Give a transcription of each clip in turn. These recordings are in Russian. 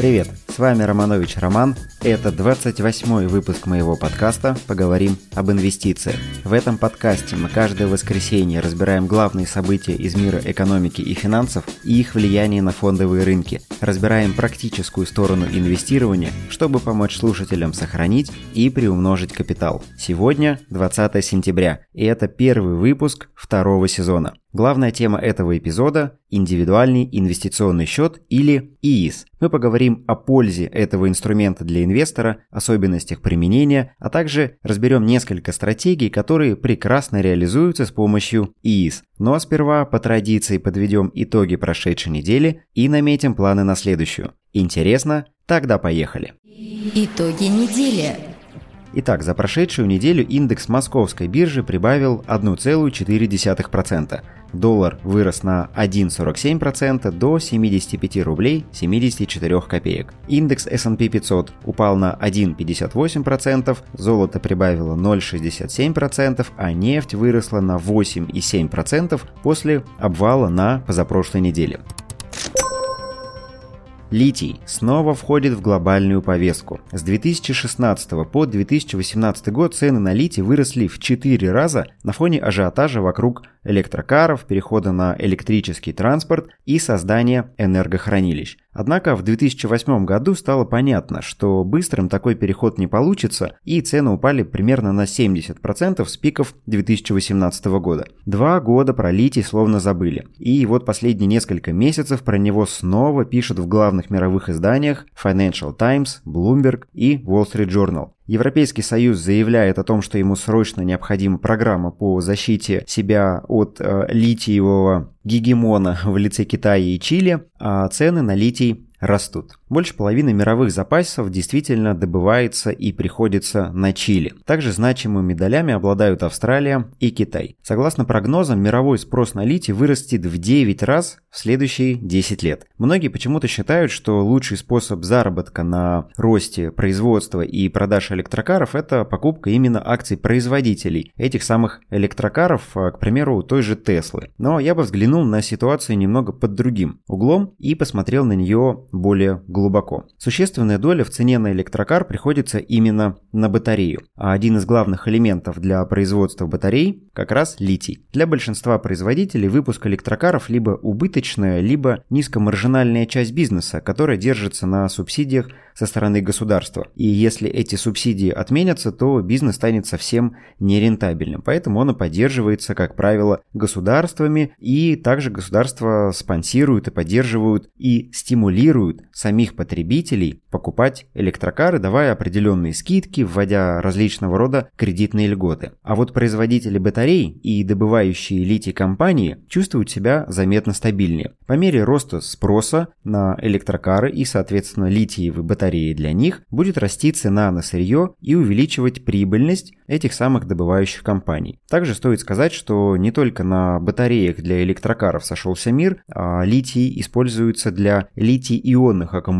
Привет, с вами Романович Роман. Это 28 выпуск моего подкаста «Поговорим об инвестициях». В этом подкасте мы каждое воскресенье разбираем главные события из мира экономики и финансов и их влияние на фондовые рынки. Разбираем практическую сторону инвестирования, чтобы помочь слушателям сохранить и приумножить капитал. Сегодня 20 сентября, и это первый выпуск второго сезона. Главная тема этого эпизода – индивидуальный инвестиционный счет или ИИС. Мы поговорим о пользе этого инструмента для инвестора, особенностях применения, а также разберем несколько стратегий, которые прекрасно реализуются с помощью ИИС. Ну а сперва по традиции подведем итоги прошедшей недели и наметим планы на следующую. Интересно? Тогда поехали. Итоги недели. Итак, за прошедшую неделю индекс московской биржи прибавил 1,4%. Доллар вырос на 1,47% до 75 рублей 74 копеек. Индекс S&P 500 упал на 1,58%, золото прибавило 0,67%, а нефть выросла на 8,7% после обвала на позапрошлой неделе. Литий снова входит в глобальную повестку. С 2016 по 2018 год цены на литий выросли в 4 раза на фоне ажиотажа вокруг электрокаров, перехода на электрический транспорт и создания энергохранилищ. Однако в 2008 году стало понятно, что быстрым такой переход не получится, и цены упали примерно на 70% с пиков 2018 года. Два года про литий словно забыли. И вот последние несколько месяцев про него снова пишут в главных мировых изданиях Financial Times, Bloomberg и Wall Street Journal. Европейский Союз заявляет о том, что ему срочно необходима программа по защите себя от э, литиевого гегемона в лице Китая и Чили, а цены на литий растут. Больше половины мировых запасов действительно добывается и приходится на Чили. Также значимыми долями обладают Австралия и Китай. Согласно прогнозам, мировой спрос на литий вырастет в 9 раз в следующие 10 лет. Многие почему-то считают, что лучший способ заработка на росте производства и продаж электрокаров – это покупка именно акций производителей этих самых электрокаров, а, к примеру, той же Теслы. Но я бы взглянул на ситуацию немного под другим углом и посмотрел на нее более глубоко. Существенная доля в цене на электрокар приходится именно на батарею, а один из главных элементов для производства батарей как раз литий. Для большинства производителей выпуск электрокаров либо убыточная, либо низкомаржинальная часть бизнеса, которая держится на субсидиях со стороны государства. И если эти субсидии отменятся, то бизнес станет совсем нерентабельным. Поэтому он и поддерживается, как правило, государствами, и также государства спонсируют и поддерживают и стимулируют самих потребителей покупать электрокары, давая определенные скидки, вводя различного рода кредитные льготы. А вот производители батарей и добывающие литий компании чувствуют себя заметно стабильнее. По мере роста спроса на электрокары и, соответственно, литиевые батареи для них будет расти цена на сырье и увеличивать прибыльность этих самых добывающих компаний. Также стоит сказать, что не только на батареях для электрокаров сошелся мир, а литий используется для литий-ионных аккумуляторов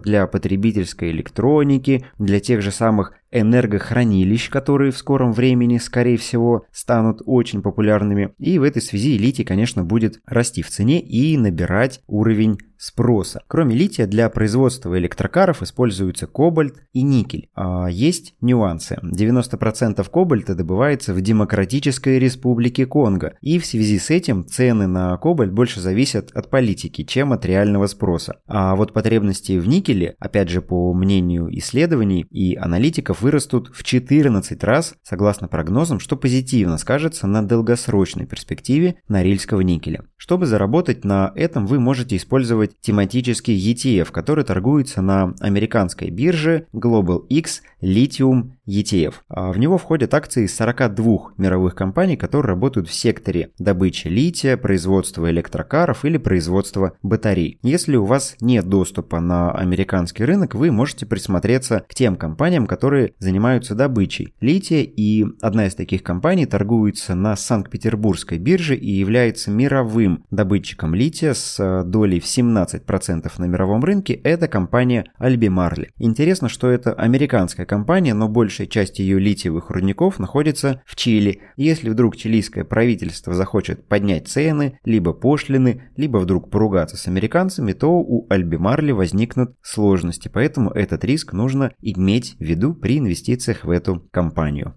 для потребительской электроники, для тех же самых энергохранилищ, которые в скором времени, скорее всего, станут очень популярными. И в этой связи литий, конечно, будет расти в цене и набирать уровень спроса. Кроме лития для производства электрокаров используются кобальт и никель. А есть нюансы. 90% кобальта добывается в Демократической Республике Конго. И в связи с этим цены на кобальт больше зависят от политики, чем от реального спроса. А вот потребности в никеле, опять же по мнению исследований и аналитиков, вырастут в 14 раз, согласно прогнозам, что позитивно скажется на долгосрочной перспективе норильского никеля. Чтобы заработать на этом, вы можете использовать тематический ETF, который торгуется на американской бирже Global X Lithium ETF. А в него входят акции 42 мировых компаний, которые работают в секторе добычи лития, производства электрокаров или производства батарей. Если у вас нет доступа на американский рынок, вы можете присмотреться к тем компаниям, которые занимаются добычей лития, и одна из таких компаний торгуется на Санкт-Петербургской бирже и является мировым добытчиком лития с э, долей в 17% на мировом рынке. Это компания Albemarle. Интересно, что это американская компания, но большая часть ее литиевых рудников находится в Чили. Если вдруг чилийское правительство захочет поднять цены, либо пошлины, либо вдруг поругаться с американцами, то у Albemarle возникнут сложности. Поэтому этот риск нужно иметь в виду при инвестициях в эту компанию.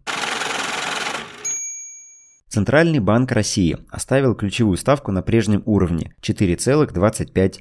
Центральный банк России оставил ключевую ставку на прежнем уровне 4,25%.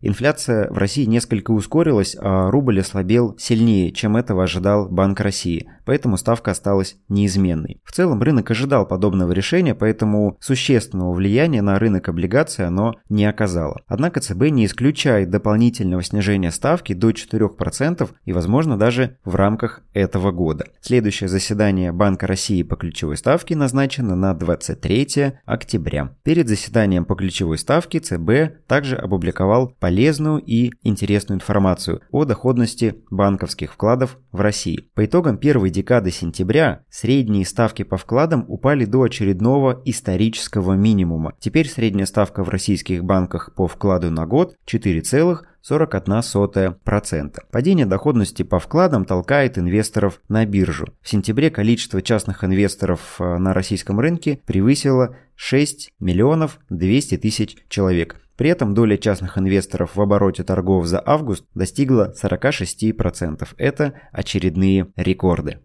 Инфляция в России несколько ускорилась, а рубль ослабел сильнее, чем этого ожидал Банк России, поэтому ставка осталась неизменной. В целом рынок ожидал подобного решения, поэтому существенного влияния на рынок облигаций оно не оказало. Однако ЦБ не исключает дополнительного снижения ставки до 4% и, возможно, даже в рамках этого года. Следующее заседание Банка России по ключевой ставке назначено на 23 октября. Перед заседанием по ключевой ставке ЦБ также также опубликовал полезную и интересную информацию о доходности банковских вкладов в России. По итогам первой декады сентября средние ставки по вкладам упали до очередного исторического минимума. Теперь средняя ставка в российских банках по вкладу на год 4,41%. 41%. Падение доходности по вкладам толкает инвесторов на биржу. В сентябре количество частных инвесторов э, на российском рынке превысило 6 миллионов 200 тысяч человек. При этом доля частных инвесторов в обороте торгов за август достигла 46%. Это очередные рекорды.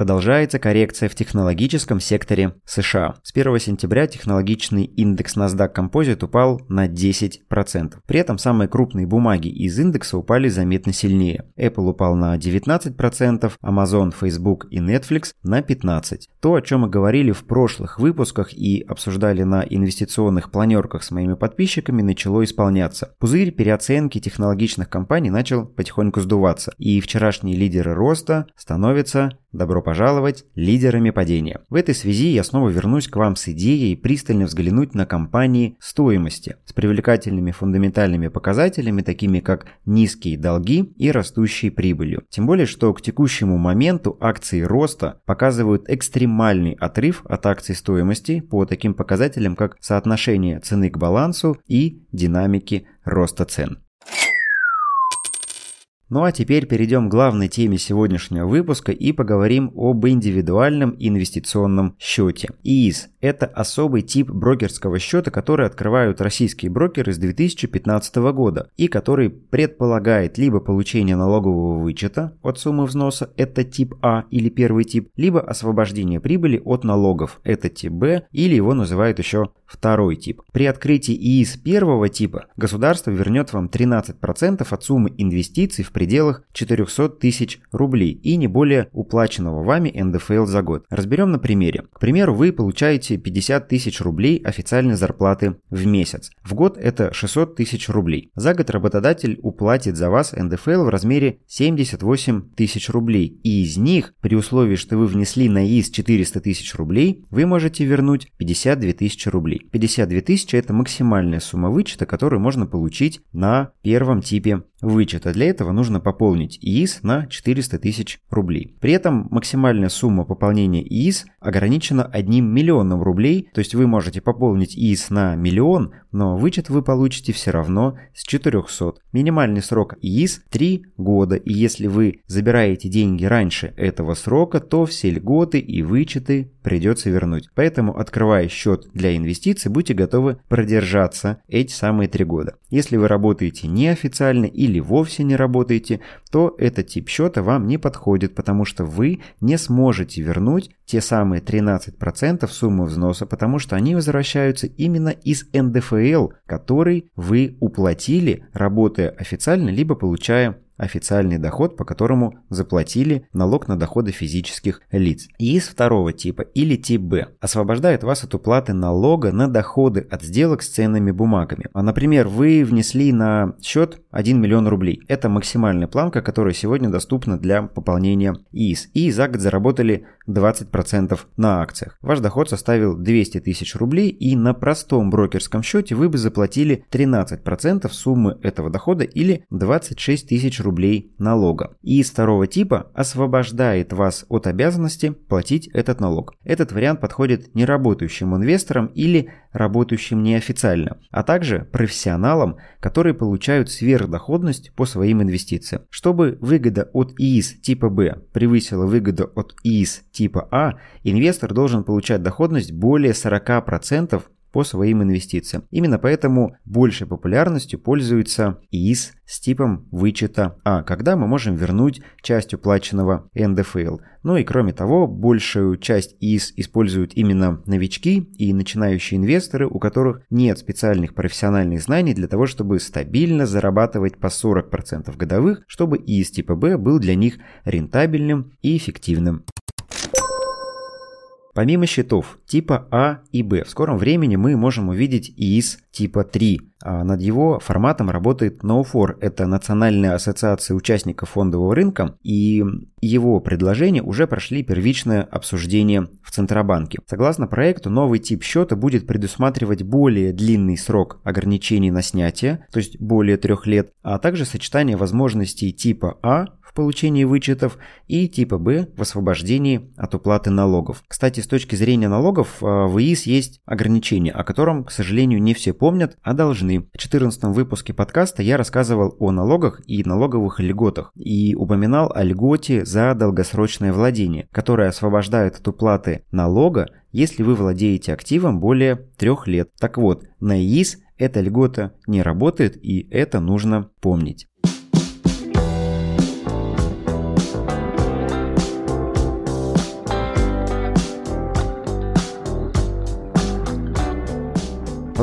Продолжается коррекция в технологическом секторе США. С 1 сентября технологичный индекс NASDAQ Composite упал на 10%. При этом самые крупные бумаги из индекса упали заметно сильнее. Apple упал на 19%, Amazon, Facebook и Netflix на 15%. То, о чем мы говорили в прошлых выпусках и обсуждали на инвестиционных планерках с моими подписчиками, начало исполняться. Пузырь переоценки технологичных компаний начал потихоньку сдуваться, и вчерашние лидеры роста становятся Добро пожаловать лидерами падения. В этой связи я снова вернусь к вам с идеей пристально взглянуть на компании стоимости с привлекательными фундаментальными показателями, такими как низкие долги и растущие прибылью. Тем более, что к текущему моменту акции роста показывают экстремальный отрыв от акций стоимости по таким показателям, как соотношение цены к балансу и динамики роста цен. Ну а теперь перейдем к главной теме сегодняшнего выпуска и поговорим об индивидуальном инвестиционном счете. ИИС – это особый тип брокерского счета, который открывают российские брокеры с 2015 года и который предполагает либо получение налогового вычета от суммы взноса – это тип А или первый тип, либо освобождение прибыли от налогов – это тип Б или его называют еще второй тип. При открытии ИИС первого типа государство вернет вам 13% от суммы инвестиций в пределах 400 тысяч рублей и не более уплаченного вами НДФЛ за год. Разберем на примере. К примеру, вы получаете 50 тысяч рублей официальной зарплаты в месяц. В год это 600 тысяч рублей. За год работодатель уплатит за вас НДФЛ в размере 78 тысяч рублей. И из них, при условии, что вы внесли на ИС 400 тысяч рублей, вы можете вернуть 52 тысячи рублей. 52 тысячи это максимальная сумма вычета, которую можно получить на первом типе вычета. Для этого нужно пополнить ИИС на 400 тысяч рублей. При этом максимальная сумма пополнения ИИС ограничена 1 миллионом рублей, то есть вы можете пополнить ИИС на миллион, но вычет вы получите все равно с 400. Минимальный срок ИИС 3 года, и если вы забираете деньги раньше этого срока, то все льготы и вычеты придется вернуть. Поэтому, открывая счет для инвестиций, будьте готовы продержаться эти самые 3 года. Если вы работаете неофициально или вовсе не работаете, то этот тип счета вам не подходит, потому что вы не сможете вернуть те самые 13% суммы взноса, потому что они возвращаются именно из НДФЛ, который вы уплатили, работая официально, либо получая официальный доход, по которому заплатили налог на доходы физических лиц. И из второго типа или тип Б освобождает вас от уплаты налога на доходы от сделок с ценными бумагами. А, например, вы внесли на счет 1 миллион рублей. Это максимальная планка, которая сегодня доступна для пополнения ИИС. И за год заработали 20% на акциях. Ваш доход составил 200 тысяч рублей и на простом брокерском счете вы бы заплатили 13% суммы этого дохода или 26 тысяч рублей рублей налога. И второго типа освобождает вас от обязанности платить этот налог. Этот вариант подходит неработающим инвесторам или работающим неофициально, а также профессионалам, которые получают сверхдоходность по своим инвестициям. Чтобы выгода от ИИС типа Б превысила выгоду от ИИС типа А, инвестор должен получать доходность более 40% по своим инвестициям. Именно поэтому большей популярностью пользуется ИИС с типом вычета А, когда мы можем вернуть часть уплаченного НДФЛ. Ну и кроме того, большую часть ИИС используют именно новички и начинающие инвесторы, у которых нет специальных профессиональных знаний для того, чтобы стабильно зарабатывать по 40% годовых, чтобы ИИС типа Б был для них рентабельным и эффективным. Помимо счетов типа А и Б, в скором времени мы можем увидеть ИИС типа 3. А над его форматом работает NoFor, это Национальная ассоциация участников фондового рынка, и его предложения уже прошли первичное обсуждение в Центробанке. Согласно проекту, новый тип счета будет предусматривать более длинный срок ограничений на снятие, то есть более трех лет, а также сочетание возможностей типа А в получении вычетов и типа Б в освобождении от уплаты налогов. Кстати, с точки зрения налогов а, в ИИС есть ограничения, о котором, к сожалению, не все помнят, а должны. В 14 выпуске подкаста я рассказывал о налогах и налоговых льготах и упоминал о льготе за долгосрочное владение, которая освобождает от уплаты налога, если вы владеете активом более трех лет. Так вот, на ИИС эта льгота не работает и это нужно помнить.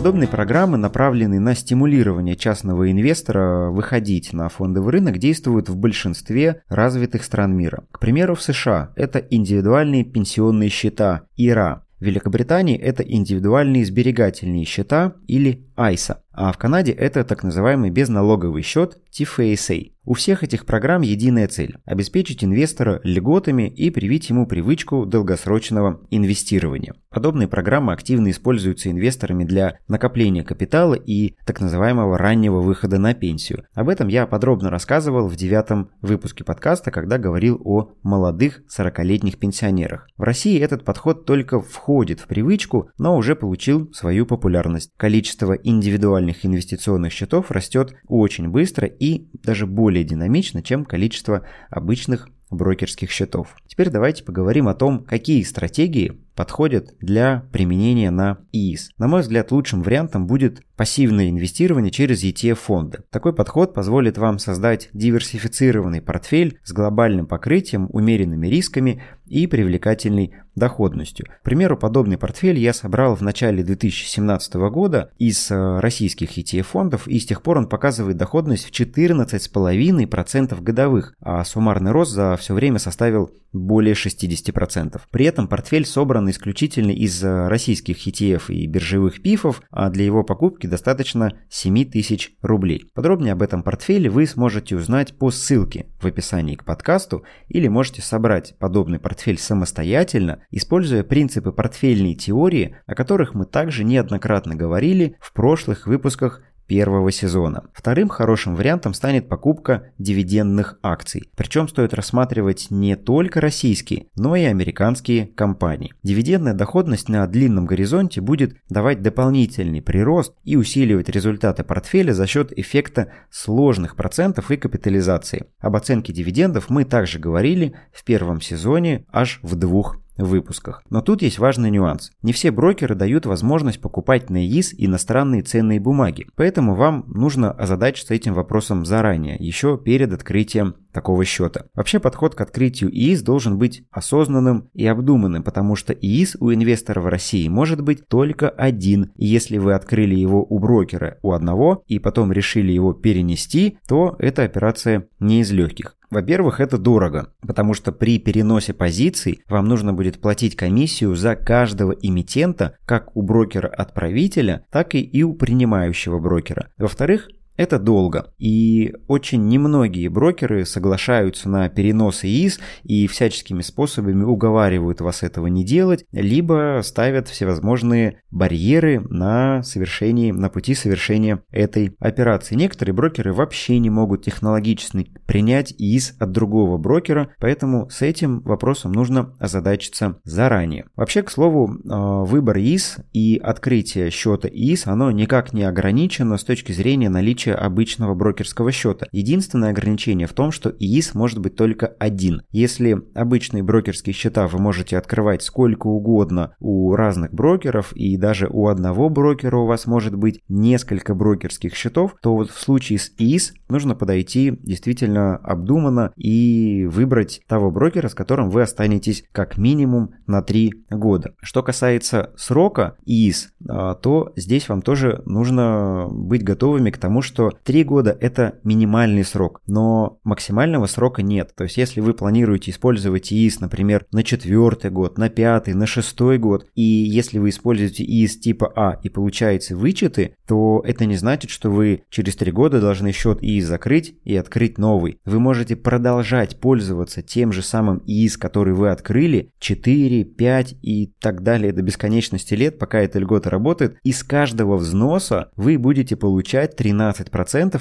Подобные программы, направленные на стимулирование частного инвестора выходить на фондовый рынок, действуют в большинстве развитых стран мира. К примеру, в США это индивидуальные пенсионные счета ИРА. В Великобритании это индивидуальные сберегательные счета или ISA, а в Канаде это так называемый безналоговый счет TFSA. У всех этих программ единая цель – обеспечить инвестора льготами и привить ему привычку долгосрочного инвестирования. Подобные программы активно используются инвесторами для накопления капитала и так называемого раннего выхода на пенсию. Об этом я подробно рассказывал в девятом выпуске подкаста, когда говорил о молодых 40-летних пенсионерах. В России этот подход только входит в привычку, но уже получил свою популярность. Количество индивидуальных инвестиционных счетов растет очень быстро и даже более динамично, чем количество обычных брокерских счетов. Теперь давайте поговорим о том, какие стратегии подходят для применения на ИИС. На мой взгляд, лучшим вариантом будет пассивное инвестирование через ETF-фонды. Такой подход позволит вам создать диверсифицированный портфель с глобальным покрытием, умеренными рисками и привлекательной доходностью. К примеру, подобный портфель я собрал в начале 2017 года из э, российских ETF-фондов, и с тех пор он показывает доходность в 14,5% годовых, а суммарный рост за все время составил более 60%. При этом портфель собран исключительно из э, российских ETF и биржевых пифов, а для его покупки достаточно 7 тысяч рублей. Подробнее об этом портфеле вы сможете узнать по ссылке в описании к подкасту или можете собрать подобный портфель самостоятельно, используя принципы портфельной теории, о которых мы также неоднократно говорили в прошлых выпусках первого сезона. Вторым хорошим вариантом станет покупка дивидендных акций. Причем стоит рассматривать не только российские, но и американские компании. Дивидендная доходность на длинном горизонте будет давать дополнительный прирост и усиливать результаты портфеля за счет эффекта сложных процентов и капитализации. Об оценке дивидендов мы также говорили в первом сезоне аж в двух выпусках. Но тут есть важный нюанс. Не все брокеры дают возможность покупать на ИИС иностранные ценные бумаги, поэтому вам нужно озадачиться этим вопросом заранее, еще перед открытием такого счета. Вообще подход к открытию ИИС должен быть осознанным и обдуманным, потому что ИИС у инвестора в России может быть только один. И если вы открыли его у брокера у одного и потом решили его перенести, то эта операция не из легких. Во-первых, это дорого, потому что при переносе позиций вам нужно будет платить комиссию за каждого эмитента, как у брокера-отправителя, так и, и у принимающего брокера. Во-вторых, это долго. И очень немногие брокеры соглашаются на перенос ИИС и всяческими способами уговаривают вас этого не делать, либо ставят всевозможные барьеры на совершении, на пути совершения этой операции. Некоторые брокеры вообще не могут технологически принять ИИС от другого брокера, поэтому с этим вопросом нужно озадачиться заранее. Вообще, к слову, э, выбор ИИС и открытие счета ИИС, оно никак не ограничено с точки зрения наличия обычного брокерского счета. Единственное ограничение в том, что ИИС может быть только один. Если обычные брокерские счета вы можете открывать сколько угодно у разных брокеров и даже у одного брокера у вас может быть несколько брокерских счетов, то вот в случае с ИИС нужно подойти действительно обдуманно и выбрать того брокера, с которым вы останетесь как минимум на 3 года. Что касается срока ИИС, а, то здесь вам тоже нужно быть готовыми к тому, что 3 года это минимальный срок, но максимального срока нет. То есть если вы планируете использовать ИИС, например, на четвертый год, на пятый, на шестой год, и если вы используете ИИС типа А и получаете вычеты, то это не значит, что вы через 3 года должны счет ИИС закрыть и открыть новый. Вы можете продолжать пользоваться тем же самым ИИС, который вы открыли 4, 5 и так далее до бесконечности лет, пока эта льгота работает. И с каждого взноса вы будете получать 13%,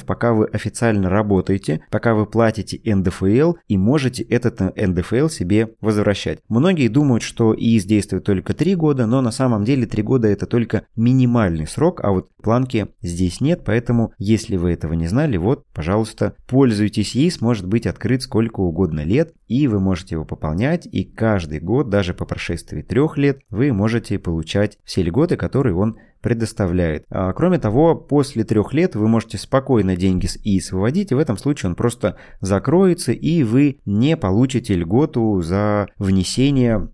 пока вы официально работаете, пока вы платите НДФЛ и можете этот НДФЛ себе возвращать. Многие думают, что ИИС действует только 3 года, но на самом деле 3 года это только минимальный срок, а вот планки здесь нет, поэтому если вы этого не знали, вот, пожалуйста, пользуйтесь ИИС, может быть открыт сколько угодно лет, и вы можете его пополнять, и каждый год, даже по прошествии трех лет, вы можете получать все льготы, которые он предоставляет. А, кроме того, после трех лет вы можете спокойно деньги с ИИС выводить, и в этом случае он просто закроется, и вы не получите льготу за внесение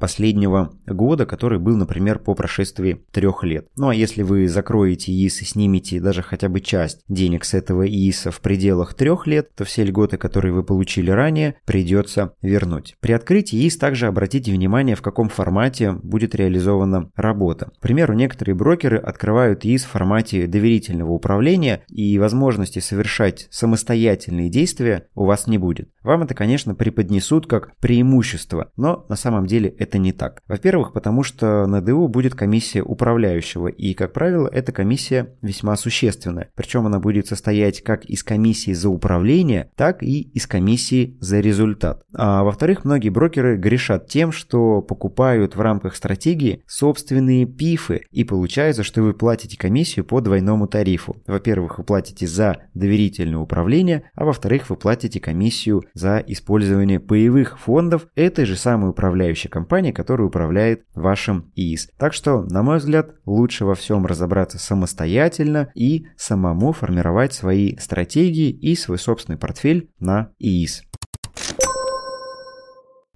последнего года, который был, например, по прошествии трех лет. Ну а если вы закроете ИИС и снимете даже хотя бы часть денег с этого ИИСа в пределах трех лет, то все льготы, которые вы получили ранее, придется вернуть. При открытии ИИС также обратите внимание, в каком формате будет реализована работа. К примеру, некоторые брокеры открывают ИИС в формате доверительного управления и возможности совершать самостоятельные действия у вас не будет. Вам это, конечно, преподнесут как преимущество, но на самом деле это не так. Во-первых, потому что на ДУ будет комиссия управляющего, и, как правило, эта комиссия весьма существенная. Причем она будет состоять как из комиссии за управление, так и из комиссии за результат. А во-вторых, многие брокеры грешат тем, что покупают в рамках стратегии собственные пифы и получается, что вы платите комиссию по двойному тарифу. Во-первых, вы платите за доверительное управление, а во-вторых, вы платите комиссию за использование паевых фондов этой же самой управляющей компании, которая управляет вашим ИИС. Так что, на мой взгляд, лучше во всем разобраться самостоятельно и самому формировать свои стратегии и свой собственный портфель на ИИС.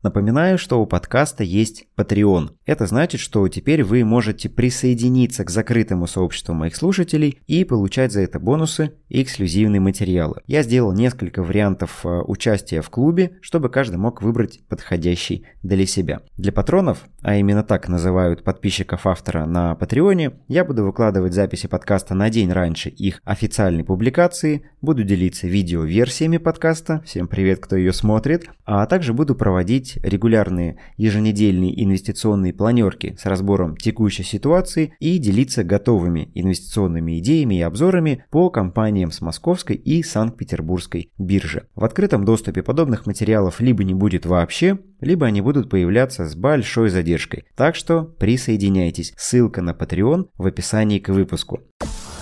Напоминаю, что у подкаста есть Patreon. Это значит, что теперь вы можете присоединиться к закрытому сообществу моих слушателей и получать за это бонусы и эксклюзивные материалы. Я сделал несколько вариантов э, участия в клубе, чтобы каждый мог выбрать подходящий для себя. Для патронов, а именно так называют подписчиков автора на Патреоне, я буду выкладывать записи подкаста на день раньше их официальной публикации, буду делиться видео-версиями подкаста, всем привет, кто ее смотрит, а также буду проводить проводить регулярные еженедельные инвестиционные планерки с разбором текущей ситуации и делиться готовыми инвестиционными идеями и обзорами по компаниям с Московской и Санкт-Петербургской биржи. В открытом доступе подобных материалов либо не будет вообще, либо они будут появляться с большой задержкой. Так что присоединяйтесь. Ссылка на Patreon в описании к выпуску.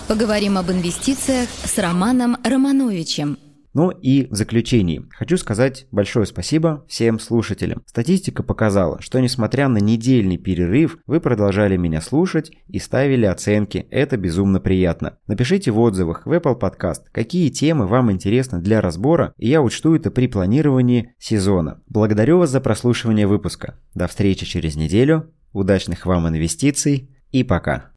Поговорим об инвестициях с Романом Романовичем. Ну и в заключении хочу сказать большое спасибо всем слушателям. Статистика показала, что несмотря на недельный перерыв, вы продолжали меня слушать и ставили оценки. Это безумно приятно. Напишите в отзывах в Apple Podcast, какие темы вам интересны для разбора, и я учту это при планировании сезона. Благодарю вас за прослушивание выпуска. До встречи через неделю. Удачных вам инвестиций и пока.